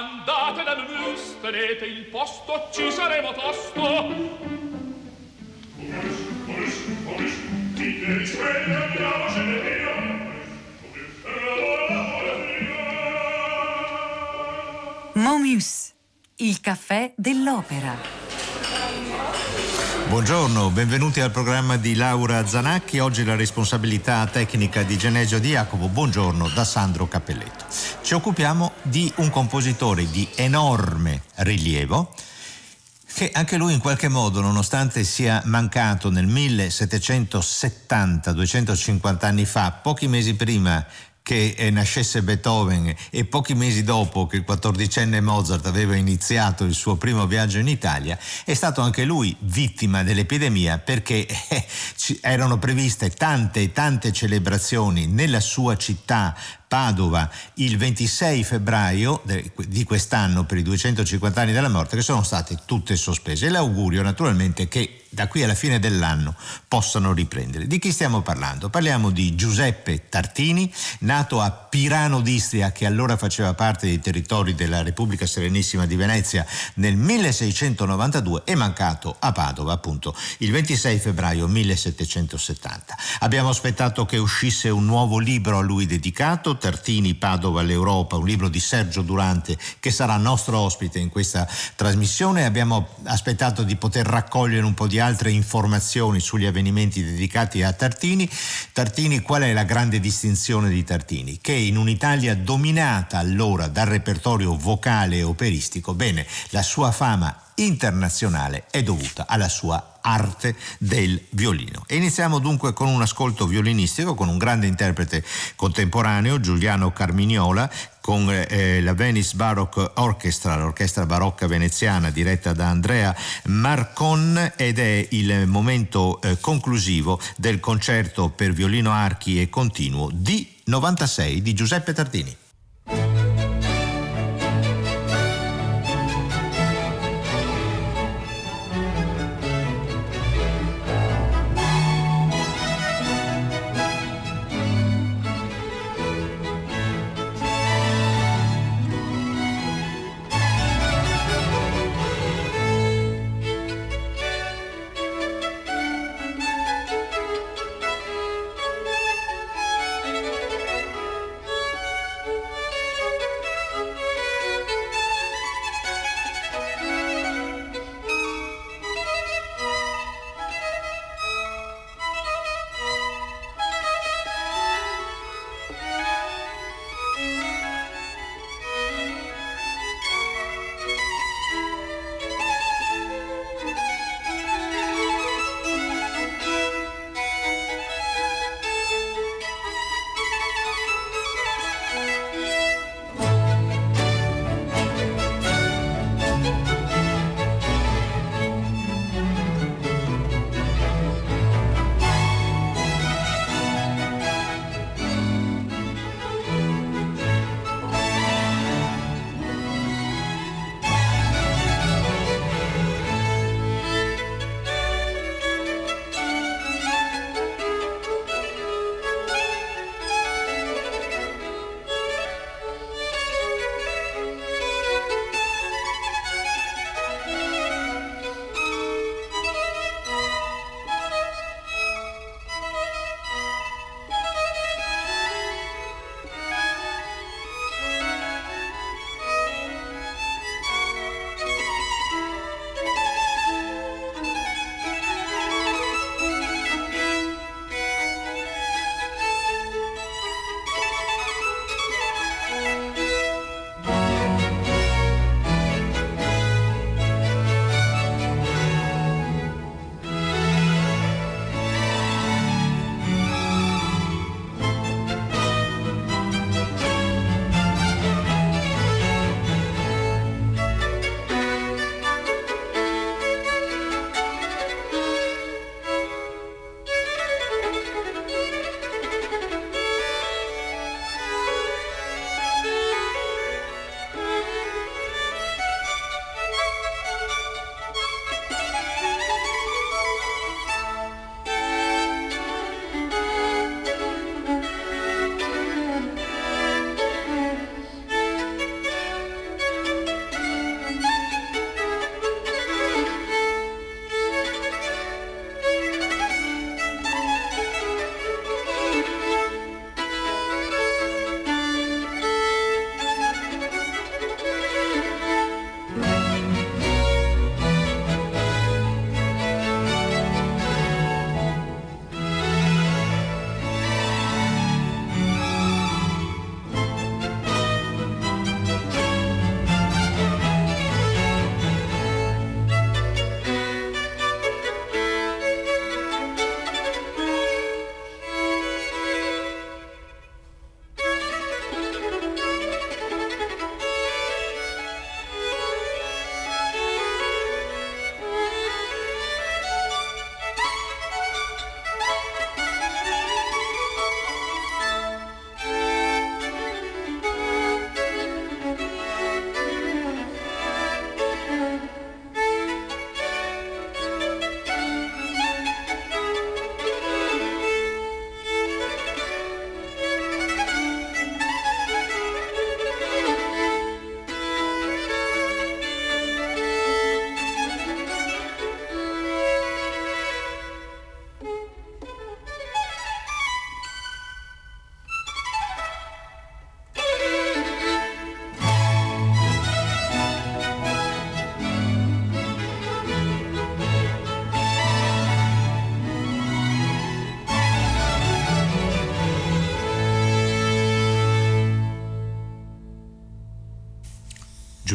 andate dal mus tenete il posto ci saremo tosto Momus, il caffè dell'opera. Buongiorno, benvenuti al programma di Laura Zanacchi. Oggi la responsabilità tecnica di Genesio Di Jacopo. Buongiorno da Sandro Cappelletto. Ci occupiamo di un compositore di enorme rilievo che anche lui in qualche modo, nonostante sia mancato nel 1770, 250 anni fa, pochi mesi prima che eh, nascesse Beethoven e pochi mesi dopo che il quattordicenne Mozart aveva iniziato il suo primo viaggio in Italia, è stato anche lui vittima dell'epidemia perché eh, erano previste tante e tante celebrazioni nella sua città Padova il 26 febbraio di quest'anno per i 250 anni della morte che sono state tutte sospese e l'augurio naturalmente che da qui alla fine dell'anno possano riprendere. Di chi stiamo parlando? Parliamo di Giuseppe Tartini, nato a Pirano d'Istria, che allora faceva parte dei territori della Repubblica Serenissima di Venezia nel 1692 e mancato a Padova appunto il 26 febbraio 1770. Abbiamo aspettato che uscisse un nuovo libro a lui dedicato, Tartini, Padova, l'Europa, un libro di Sergio Durante che sarà nostro ospite in questa trasmissione. Abbiamo aspettato di poter raccogliere un po' di altre informazioni sugli avvenimenti dedicati a Tartini. Tartini, qual è la grande distinzione di Tartini? Che in un'Italia dominata allora dal repertorio vocale e operistico, bene, la sua fama internazionale è dovuta alla sua arte del violino. E iniziamo dunque con un ascolto violinistico con un grande interprete contemporaneo, Giuliano Carmignola, con eh, la Venice Baroque Orchestra, l'orchestra barocca veneziana diretta da Andrea Marcon ed è il momento eh, conclusivo del concerto per violino archi e continuo di 96 di Giuseppe Tardini.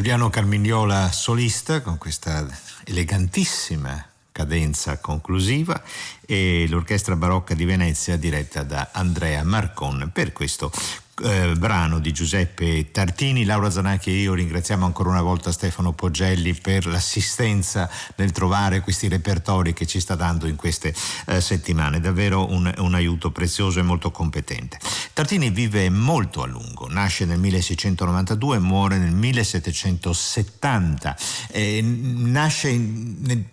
Giuliano Carmignola solista con questa elegantissima cadenza conclusiva e l'Orchestra Barocca di Venezia diretta da Andrea Marcon. Per questo eh, brano di Giuseppe Tartini. Laura Zanacchi e io ringraziamo ancora una volta Stefano Poggelli per l'assistenza nel trovare questi repertori che ci sta dando in queste eh, settimane. Davvero un, un, aiuto prezioso e molto competente. Tartini vive molto a lungo, nasce nel 1692 e muore nel 1770. Eh, nasce in, nel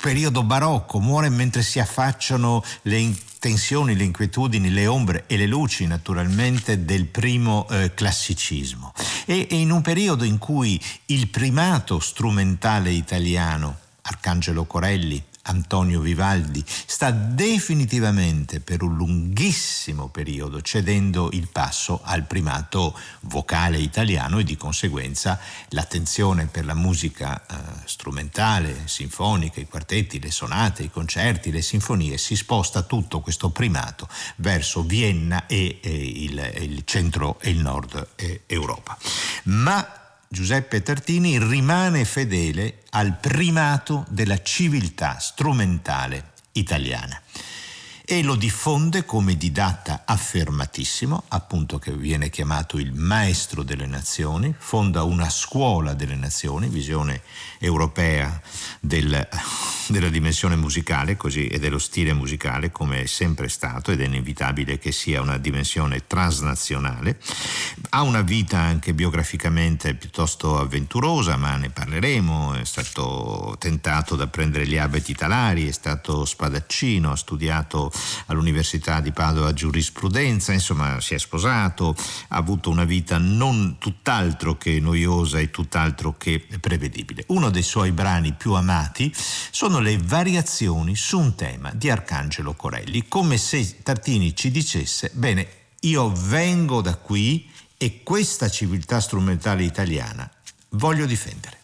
periodo barocco, muore mentre si affacciano le tensioni, le inquietudini, le ombre e le luci naturalmente del primo eh, classicismo. E, e in un periodo in cui il primato strumentale italiano, Arcangelo Corelli, Antonio Vivaldi sta definitivamente per un lunghissimo periodo cedendo il passo al primato vocale italiano e di conseguenza l'attenzione per la musica eh, strumentale, sinfonica, i quartetti, le sonate, i concerti, le sinfonie, si sposta tutto questo primato verso Vienna e, e il, il, centro e il nord Europa. Ma Giuseppe Tartini rimane fedele al primato della civiltà strumentale italiana e lo diffonde come didatta affermatissimo, appunto che viene chiamato il maestro delle nazioni, fonda una scuola delle nazioni, visione europea del, della dimensione musicale così, e dello stile musicale come è sempre stato ed è inevitabile che sia una dimensione transnazionale. Ha una vita anche biograficamente piuttosto avventurosa, ma ne parleremo, è stato tentato da prendere gli abiti talari, è stato spadaccino, ha studiato all'Università di Padova giurisprudenza, insomma si è sposato, ha avuto una vita non tutt'altro che noiosa e tutt'altro che prevedibile. Uno dei suoi brani più amati sono le variazioni su un tema di Arcangelo Corelli, come se Tartini ci dicesse, bene, io vengo da qui e questa civiltà strumentale italiana voglio difendere.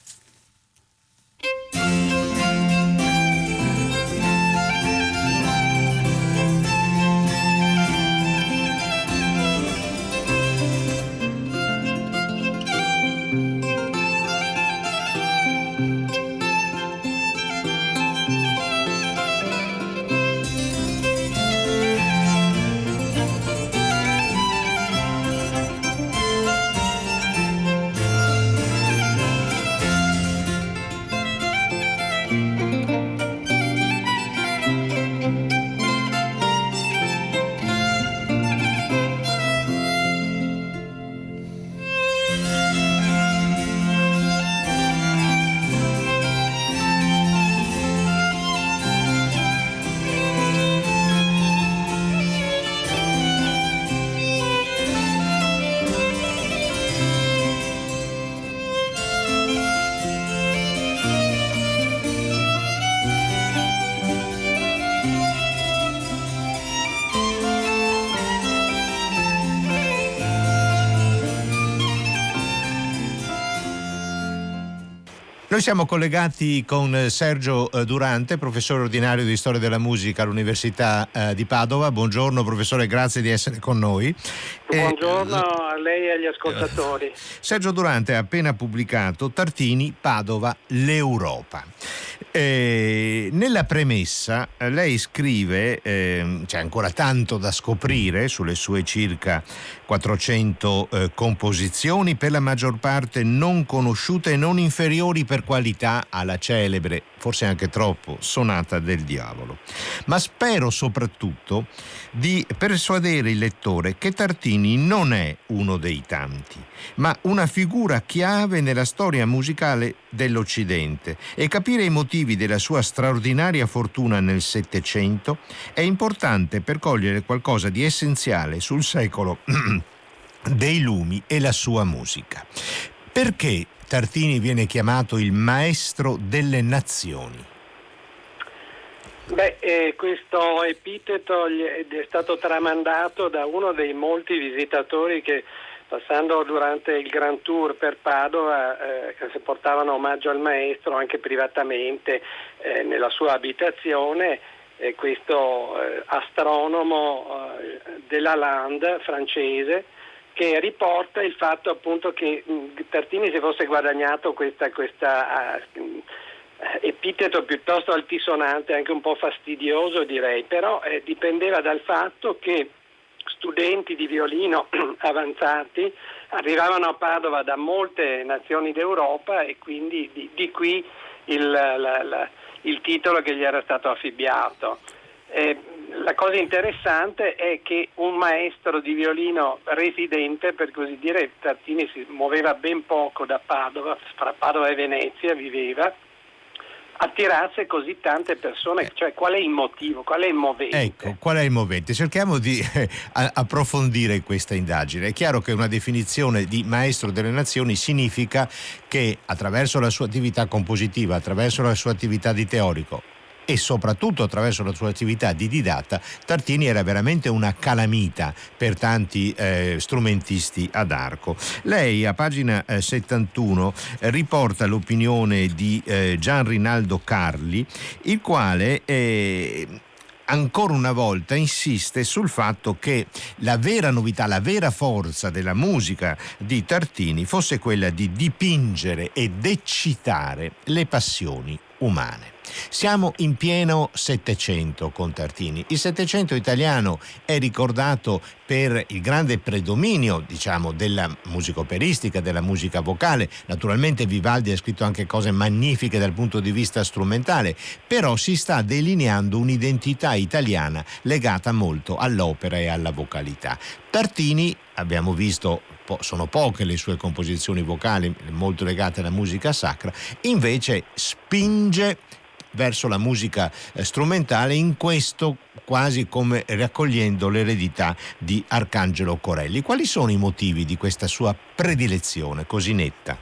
Noi siamo collegati con eh, Sergio eh, Durante, professore ordinario di storia della musica all'Università eh, di Padova. Buongiorno professore, grazie di essere con noi. Buongiorno a lei e agli ascoltatori. Sergio Durante ha appena pubblicato Tartini, Padova, l'Europa. Eh, nella premessa eh, lei scrive, eh, c'è ancora tanto da scoprire sulle sue circa 400 eh, composizioni, per la maggior parte non conosciute e non inferiori per qualità alla celebre, forse anche troppo, Sonata del Diavolo. Ma spero soprattutto di persuadere il lettore che Tartini non è uno dei tanti, ma una figura chiave nella storia musicale dell'Occidente e capire i motivi della sua straordinaria fortuna nel Settecento è importante per cogliere qualcosa di essenziale sul secolo dei lumi e la sua musica. Perché Tartini viene chiamato il maestro delle nazioni? Beh, eh, questo epiteto è stato tramandato da uno dei molti visitatori che passando durante il Grand Tour per Padova eh, che portavano omaggio al maestro anche privatamente eh, nella sua abitazione eh, questo astronomo della Land francese che riporta il fatto appunto che Tartini si fosse guadagnato questa, questa uh, epiteto piuttosto altisonante, anche un po' fastidioso direi, però eh, dipendeva dal fatto che studenti di violino avanzati arrivavano a Padova da molte nazioni d'Europa e quindi di, di qui il, la, la, il, titolo che gli era stato affibbiato. Eh, la cosa interessante è che un maestro di violino residente, per così dire, Tartini si muoveva ben poco da Padova, fra Padova e Venezia viveva, attirasse così tante persone? Cioè, qual è il motivo, qual è il movente? Ecco, qual è il movente? Cerchiamo di eh, approfondire questa indagine. È chiaro che una definizione di maestro delle nazioni significa che attraverso la sua attività compositiva, attraverso la sua attività di teorico, e soprattutto attraverso la sua attività di didatta, Tartini era veramente una calamita per tanti eh, strumentisti ad arco. Lei a pagina eh, 71 eh, riporta l'opinione di eh, Gian Rinaldo Carli, il quale eh, ancora una volta insiste sul fatto che la vera novità, la vera forza della musica di Tartini fosse quella di dipingere ed eccitare le passioni umane. Siamo in pieno Settecento con Tartini. Il Settecento italiano è ricordato per il grande predominio, diciamo, della musica operistica, della musica vocale. Naturalmente Vivaldi ha scritto anche cose magnifiche dal punto di vista strumentale, però si sta delineando un'identità italiana legata molto all'opera e alla vocalità. Tartini, abbiamo visto sono poche le sue composizioni vocali, molto legate alla musica sacra, invece spinge verso la musica eh, strumentale, in questo quasi come raccogliendo l'eredità di Arcangelo Corelli. Quali sono i motivi di questa sua predilezione così netta?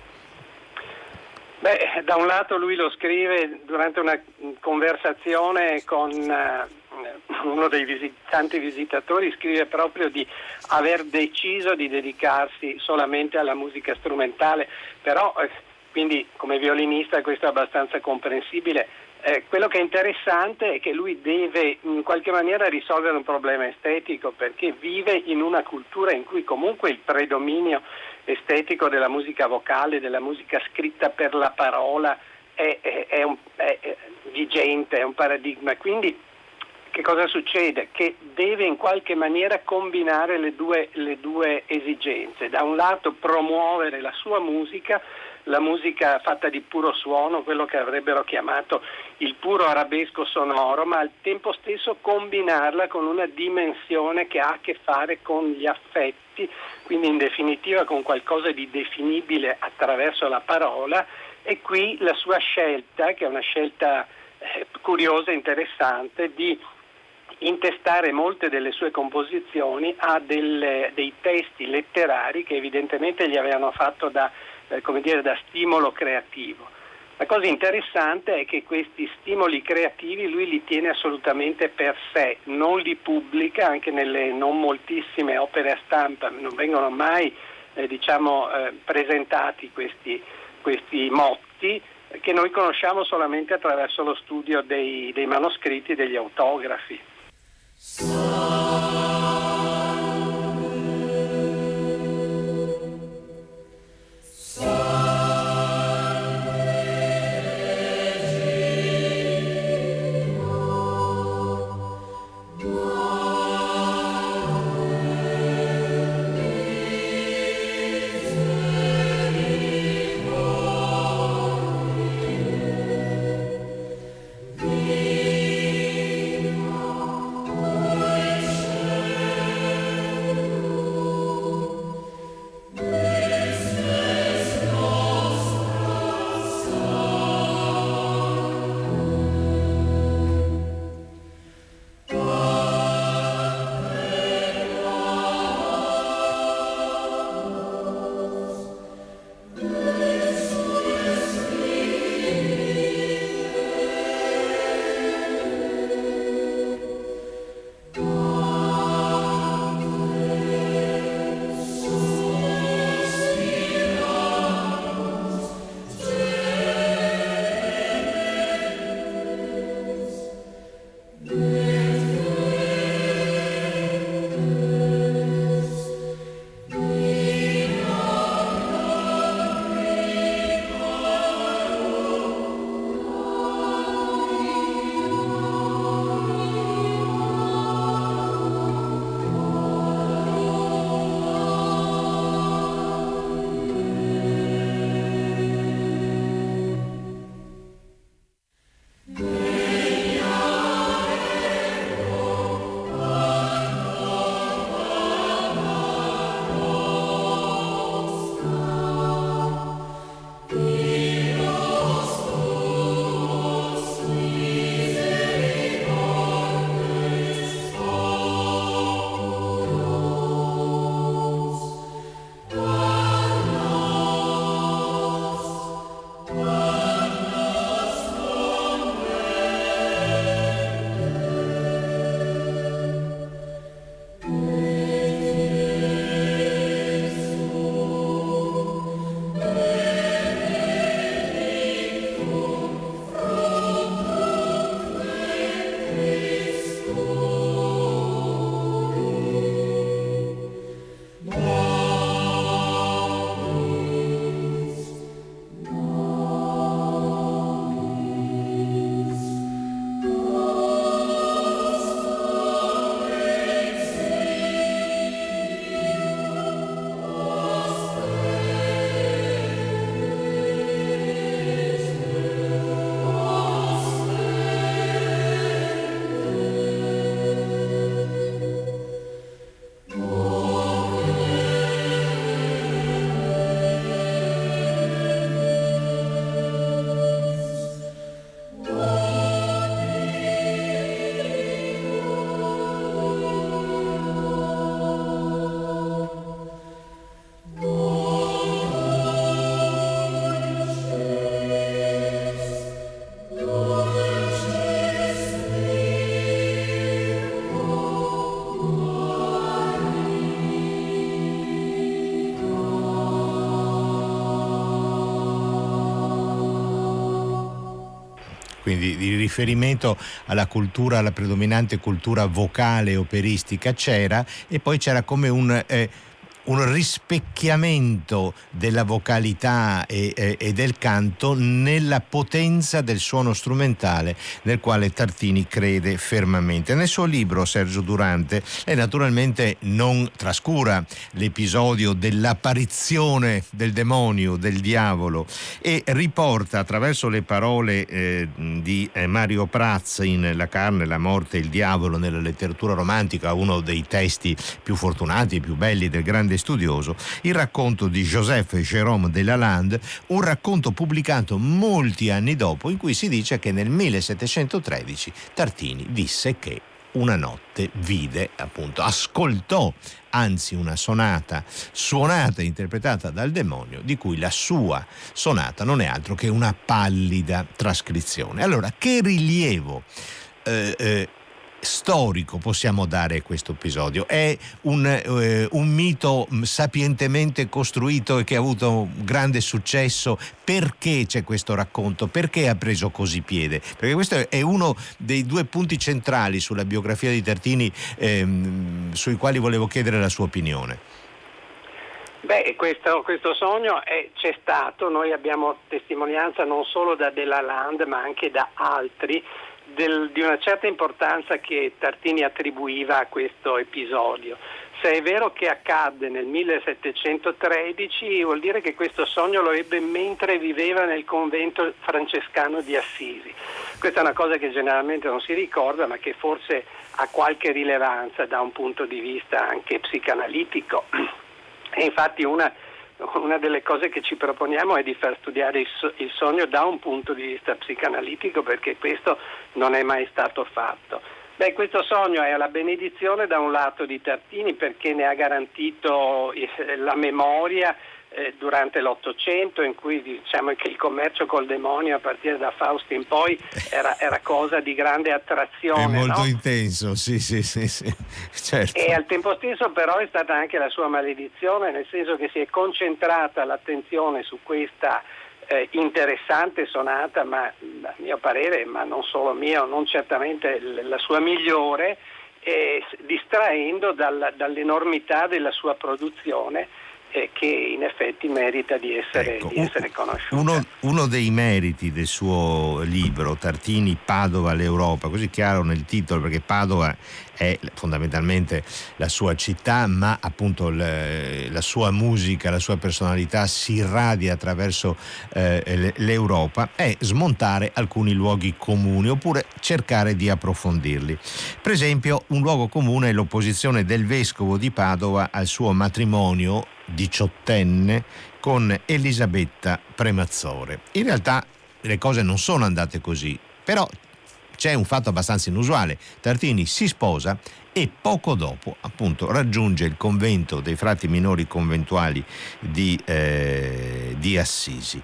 Beh, da un lato lui lo scrive durante una conversazione con uh, uno dei tanti visitatori, scrive proprio di aver deciso di dedicarsi solamente alla musica strumentale, però eh, quindi come violinista questo è abbastanza comprensibile eh, quello che è interessante è che lui deve in qualche maniera risolvere un problema estetico perché vive in una cultura in cui comunque il predominio estetico della musica vocale, della musica scritta per la parola è, è, è, un, è vigente, è un paradigma. Quindi che cosa succede? Che deve in qualche maniera combinare le due, le due esigenze. Da un lato promuovere la sua musica la musica fatta di puro suono, quello che avrebbero chiamato il puro arabesco sonoro, ma al tempo stesso combinarla con una dimensione che ha a che fare con gli affetti, quindi in definitiva con qualcosa di definibile attraverso la parola e qui la sua scelta, che è una scelta eh, curiosa e interessante, di intestare molte delle sue composizioni a delle, dei testi letterari che evidentemente gli avevano fatto da eh, come dire, da stimolo creativo. La cosa interessante è che questi stimoli creativi lui li tiene assolutamente per sé, non li pubblica, anche nelle non moltissime opere a stampa, non vengono mai eh, diciamo, eh, presentati questi, questi, motti che noi conosciamo solamente attraverso lo studio dei, dei manoscritti e degli autografi. Quindi di riferimento alla cultura, alla predominante cultura vocale operistica c'era e poi c'era come un... Eh, un rispecchiamento della vocalità e, e, e, del canto nella potenza del suono strumentale nel quale Tartini crede fermamente. Nel suo libro Sergio Durante lei naturalmente non trascura l'episodio dell'apparizione del demonio, del diavolo e riporta attraverso le parole eh, di eh, Mario Praz in La carne, la morte e il diavolo nella letteratura romantica, uno dei testi più fortunati e più belli del grande grande studioso, il racconto di Joseph Jérôme de Lalande, un racconto pubblicato molti anni dopo in cui si dice che nel 1713 Tartini disse che una notte vide, appunto, ascoltò anzi una sonata suonata e interpretata dal demonio, di cui la sua sonata non è altro che una pallida trascrizione. Allora, che rilievo eh, eh, storico possiamo dare questo episodio? È un, eh, un, mito sapientemente costruito e che ha avuto grande successo? Perché c'è questo racconto? Perché ha preso così piede? Perché questo è uno dei due punti centrali sulla biografia di Tartini ehm, sui quali volevo chiedere la sua opinione. Beh, questo, questo sogno è, c'è stato, noi abbiamo testimonianza non solo da Della Land ma anche da altri del, di una certa importanza che Tartini attribuiva a questo episodio. Se è vero che accadde nel 1713, vuol dire che questo sogno lo ebbe mentre viveva nel convento francescano di Assisi. Questa è una cosa che generalmente non si ricorda, ma che forse ha qualche rilevanza da un punto di vista anche psicanalitico. E infatti una una delle cose che ci proponiamo è di far studiare il, sogno da un punto di vista psicanalitico perché questo non è mai stato fatto. Beh, questo sogno è la benedizione da un lato di Tartini perché ne ha garantito eh, la memoria eh, durante l'Ottocento in cui diciamo che il commercio col demonio a partire da Fausto in poi era, era cosa di grande attrazione. È molto no? intenso, sì, sì, sì, sì, certo. E al tempo stesso però è stata anche la sua maledizione, nel senso che si è concentrata l'attenzione su questa eh, interessante sonata, ma a mio parere, ma non solo mio, non certamente la sua migliore, eh, distraendo dal, dall'enormità della sua produzione eh, che in effetti merita di essere, ecco, di essere conosciuto. Uno, uno, dei meriti del suo libro, Tartini, Padova, l'Europa, così chiaro nel titolo, perché Padova è fondamentalmente la sua città, ma appunto le, la sua musica, la sua personalità si irradia attraverso eh, l'Europa, è smontare alcuni luoghi comuni oppure cercare di approfondirli. Per esempio, un luogo comune è l'opposizione del vescovo di Padova al suo matrimonio diciottenne con Elisabetta Premazzore. In realtà le cose non sono andate così, però c'è un fatto abbastanza inusuale. Tartini si sposa e poco dopo appunto raggiunge il convento dei frati minori conventuali di, eh, di Assisi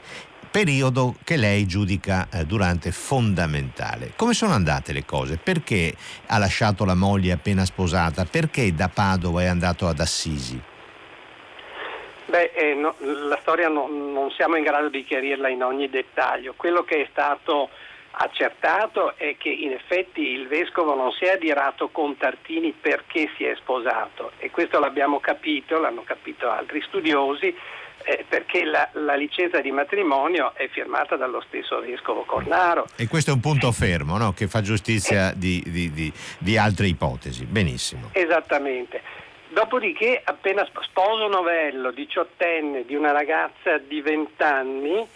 periodo che lei giudica eh, durante fondamentale. Come sono andate le cose? Perché ha lasciato la moglie appena sposata? Perché da Padova è andato ad Assisi? Beh, eh, no, la storia no, non siamo in grado di chiarirla in ogni dettaglio. Quello che è stato accertato è che in effetti il vescovo non si è adirato con Tartini perché si è sposato e questo l'abbiamo capito, l'hanno capito altri studiosi, eh, perché la, la, licenza di matrimonio è firmata dallo stesso vescovo Cornaro. E questo è un punto fermo no? che fa giustizia eh. di, di, di, di altre ipotesi. Benissimo. Esattamente. Dopodiché, appena sposo novello, diciottenne, di una ragazza di 20 anni,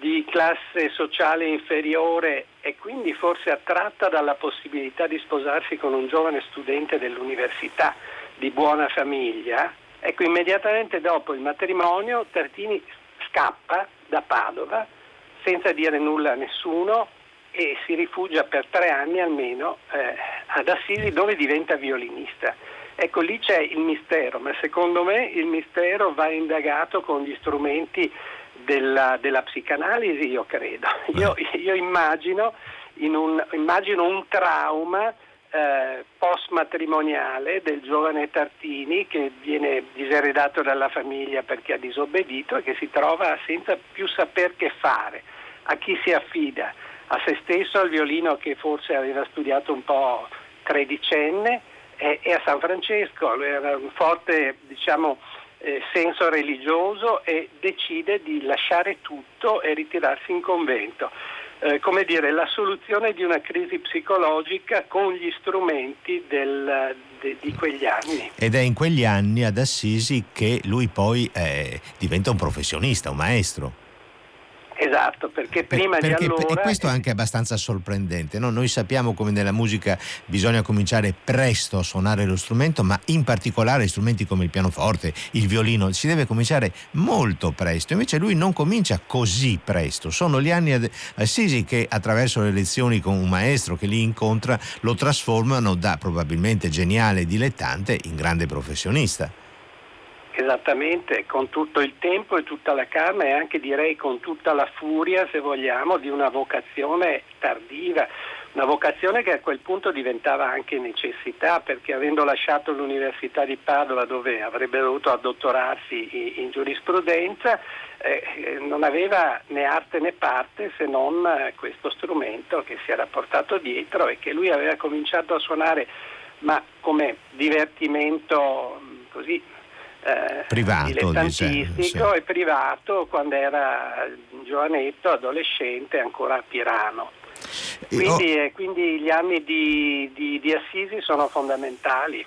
di classe sociale inferiore e quindi forse attratta dalla possibilità di sposarsi con un giovane studente dell'università di buona famiglia, ecco immediatamente dopo il matrimonio Tartini scappa da Padova senza dire nulla a nessuno e si rifugia per tre anni almeno eh, ad Assisi dove diventa violinista. Ecco, lì c'è il mistero, ma secondo me il mistero va indagato con gli strumenti della, della psicanalisi, io credo. Io, io immagino, un, immagino, un, trauma eh, post-matrimoniale del giovane Tartini che viene diseredato dalla famiglia perché ha disobbedito e che si trova senza più saper che fare, a chi si affida a se stesso al violino che forse aveva studiato un po' tredicenne e, e a San Francesco, lui era un forte diciamo, eh, senso religioso e decide di lasciare tutto e ritirarsi in convento. Eh, come dire, la soluzione di una crisi psicologica con gli strumenti del, de, di quegli anni. Ed è in quegli anni ad Assisi che lui poi eh, diventa un professionista, un maestro. Esatto, perché prima per, perché, di allora... E questo è anche abbastanza sorprendente. No? Noi sappiamo come nella musica bisogna cominciare presto a suonare lo strumento, ma in particolare strumenti come il pianoforte, il violino, si deve cominciare molto presto. Invece lui non comincia così presto. Sono gli anni ad Assisi che attraverso le lezioni con un maestro che li incontra lo trasformano da probabilmente geniale dilettante in grande professionista. Esattamente, con tutto il tempo e tutta la calma e anche direi con tutta la furia, se vogliamo, di una vocazione tardiva, una vocazione che a quel punto diventava anche necessità perché avendo lasciato l'Università di Padova dove avrebbe dovuto addottorarsi in giurisprudenza, eh, non aveva né arte né parte se non questo strumento che si era portato dietro e che lui aveva cominciato a suonare ma come divertimento così eh, privato, dilettantistico diciamo, sì. e privato quando era giovanetto, adolescente, ancora a Pirano. Quindi, oh. eh, quindi gli anni di, di, di Assisi sono fondamentali.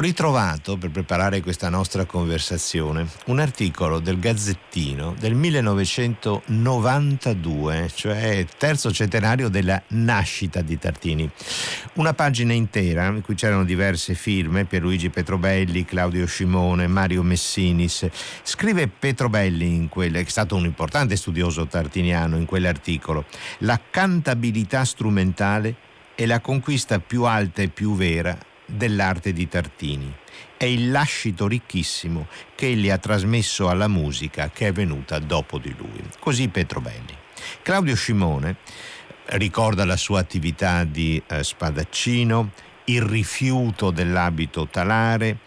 Ho ritrovato, per preparare questa nostra conversazione, un articolo del Gazzettino del 1992, cioè terzo centenario della nascita di Tartini. Una pagina intera in cui c'erano diverse firme, Pierluigi Petrobelli, Claudio Scimone, Mario Messinis. Scrive Petrobelli, in quel, che è stato un importante studioso tartiniano, in quell'articolo, la cantabilità strumentale è la conquista più alta e più vera dell'arte di Tartini. È il lascito ricchissimo che egli ha trasmesso alla musica che è venuta dopo di lui. Così Petrobelli. Claudio Scimone ricorda la sua attività di eh, spadaccino, il rifiuto dell'abito talare,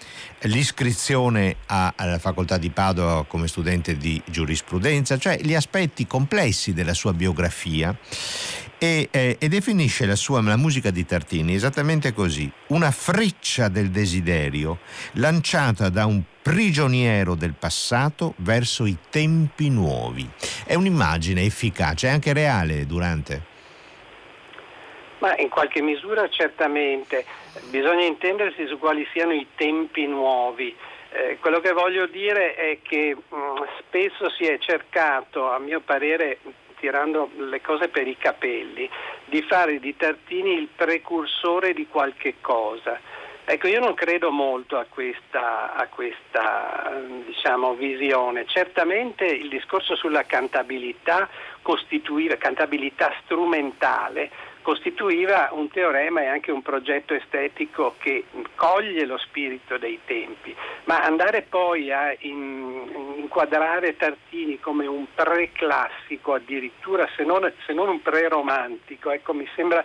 l'iscrizione alla facoltà di Padova come studente di giurisprudenza, cioè gli aspetti complessi della sua biografia e, eh, e definisce la sua la musica di Tartini esattamente così, una freccia del desiderio lanciata da un prigioniero del passato verso i tempi nuovi. È un'immagine efficace, anche reale durante. Ma in qualche misura certamente, bisogna intendersi su quali siano i tempi nuovi. Eh, quello che voglio dire è che mh, mm, spesso si è cercato, a mio parere, tirando le cose per i capelli, di fare di Tartini il precursore di qualche cosa. Ecco, io non credo molto a questa, a questa diciamo, visione. Certamente il discorso sulla cantabilità cantabilità strumentale, costituiva un teorema e anche un progetto estetico che coglie lo spirito dei tempi, ma andare poi a in, inquadrare Tartini come un preclassico addirittura, se non, se non un preromantico, ecco, mi sembra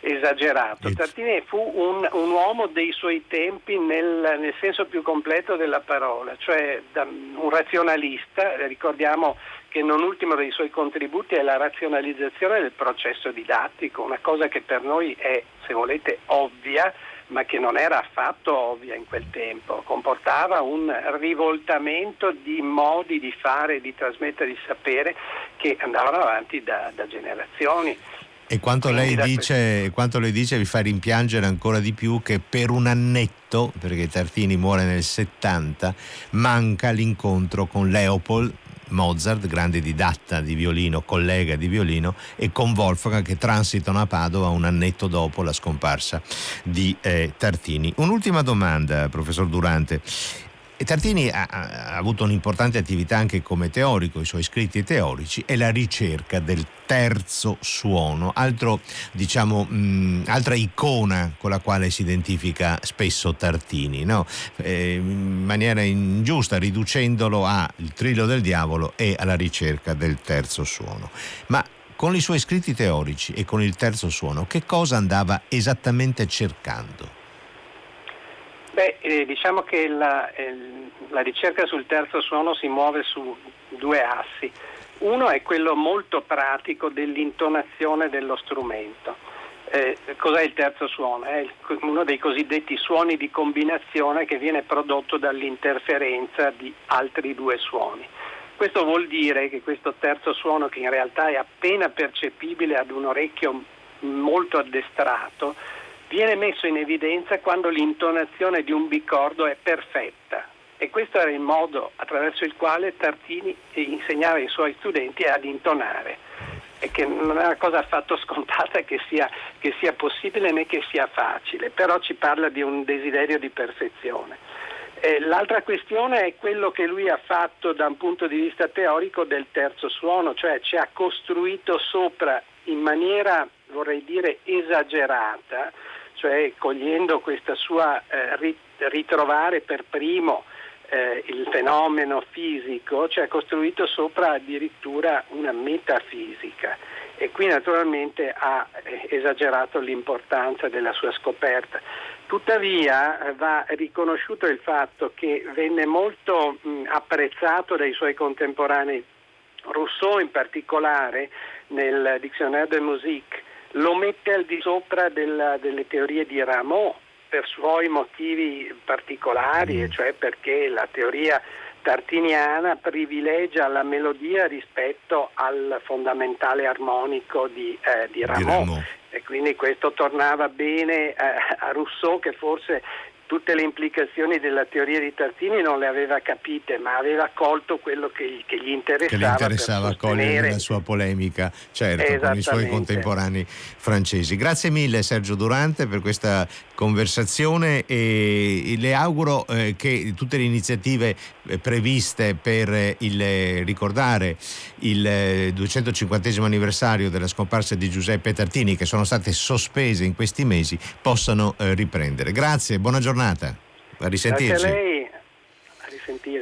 esagerato. Tartini fu un, un, uomo dei suoi tempi nel, nel, senso più completo della parola, cioè un razionalista, ricordiamo che non ultimo dei suoi contributi è la razionalizzazione del processo didattico, una cosa che per noi è, se volete, ovvia, ma che non era affatto ovvia in quel tempo, comportava un rivoltamento di modi di fare di trasmettere il sapere che andavano avanti da, da generazioni. E quanto lei, dice, quanto lei, dice, vi fa rimpiangere ancora di più che per un annetto, perché Tartini muore nel 70, manca l'incontro con Leopold, Mozart, grande didatta di violino, collega di violino, e con Wolfgang che transitano a Padova un annetto dopo la scomparsa di eh, Tartini. Un'ultima domanda, professor Durante. E Tartini ha, ha, avuto un'importante attività anche come teorico, i suoi scritti teorici e la ricerca del terzo suono, altro, diciamo, mh, altra icona con la quale si identifica spesso Tartini, no? eh, in maniera ingiusta, riducendolo al trillo del diavolo e alla ricerca del terzo suono. Ma con i suoi scritti teorici e con il terzo suono, che cosa andava esattamente cercando? Beh, eh, diciamo che la, eh, la, ricerca sul terzo suono si muove su due assi. Uno è quello molto pratico dell'intonazione dello strumento. Eh, cos'è il terzo suono? È uno dei cosiddetti suoni di combinazione che viene prodotto dall'interferenza di altri due suoni. Questo vuol dire che questo terzo suono, che in realtà è appena percepibile ad un orecchio molto addestrato, viene messo in evidenza quando l'intonazione di un bicordo è perfetta e questo era il modo attraverso il quale Tartini insegnava ai suoi studenti ad intonare e che non è una cosa affatto scontata che sia, che sia possibile né che sia facile, però ci parla di un desiderio di perfezione. Eh, l'altra questione è quello che lui ha fatto da un punto di vista teorico del terzo suono, cioè ci ha costruito sopra in maniera, vorrei dire, esagerata, cioè cogliendo questa sua eh, ritrovare per primo eh, il fenomeno fisico, cioè ha costruito sopra addirittura una metafisica e qui naturalmente ha eh, esagerato l'importanza della sua scoperta. Tuttavia eh, va riconosciuto il fatto che venne molto mh, apprezzato dai suoi contemporanei, Rousseau in particolare nel Dictionnaire de Musique lo mette al di sopra della, delle teorie di Rameau per suoi motivi particolari, mm. e cioè perché la teoria tartiniana privilegia la melodia rispetto al fondamentale armonico di, eh, di, Rameau. di Rameau. E quindi questo tornava bene eh, a Rousseau che forse tutte le implicazioni della teoria di Tartini non le aveva capite, ma aveva colto quello che, che gli interessava. Che le interessava cogliere la sua polemica, certo, con i suoi contemporanei francesi. Grazie mille Sergio Durante per questa conversazione e le auguro eh, che tutte le iniziative eh, previste per il, ricordare il 250 eh, anniversario della scomparsa di Giuseppe Tartini, che sono state sospese in questi mesi, possano eh, riprendere. Grazie, buona giornata. A risentirci. Grazie a lei, a risentirci.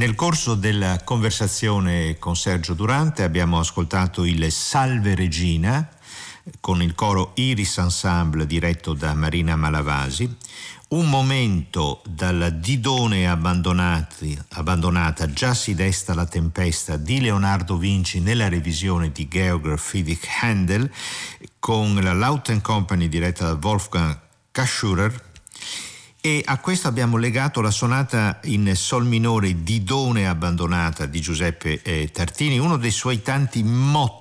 Nel corso della conversazione con Sergio Durante abbiamo ascoltato il Salve Regina con il coro Iris Ensemble diretto da Marina Malavasi, un momento dalla Didone abbandonata Già si desta la tempesta di Leonardo Vinci nella revisione di Georg Friedrich Handel con la Lauten Company diretta da Wolfgang Kaschurer e a questo abbiamo legato la sonata in sol minore Didone abbandonata di Giuseppe eh, Tartini, uno dei suoi tanti motti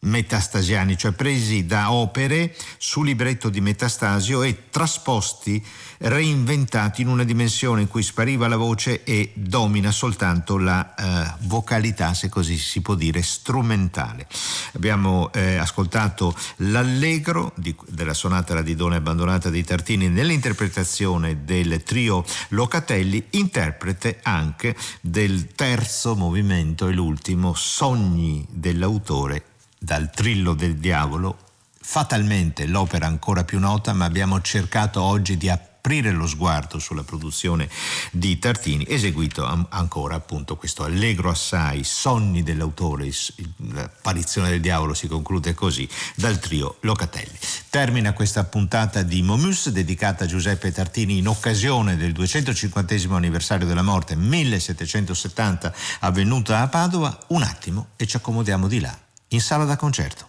metastasiani, cioè presi da opere su libretto di Metastasio e trasposti, reinventati in una dimensione in cui spariva la voce e domina soltanto la eh, vocalità, se così si può dire, strumentale. Abbiamo eh, ascoltato l'allegro di, della sonata La Didone abbandonata di Tartini nell'interpretazione del trio Locatelli, interprete anche del terzo movimento e l'ultimo, Sogni dell'autore dal Trillo del Diavolo, fatalmente l'opera ancora più nota, ma abbiamo cercato oggi di aprire lo sguardo sulla produzione di Tartini, eseguito ancora appunto questo allegro assai, sonni dell'autore, l'apparizione del diavolo si conclude così, dal trio Locatelli. Termina questa puntata di Momus dedicata a Giuseppe Tartini in occasione del 250 anniversario della morte 1770 avvenuta a Padova, un attimo e ci accomodiamo di là in sala da concerto.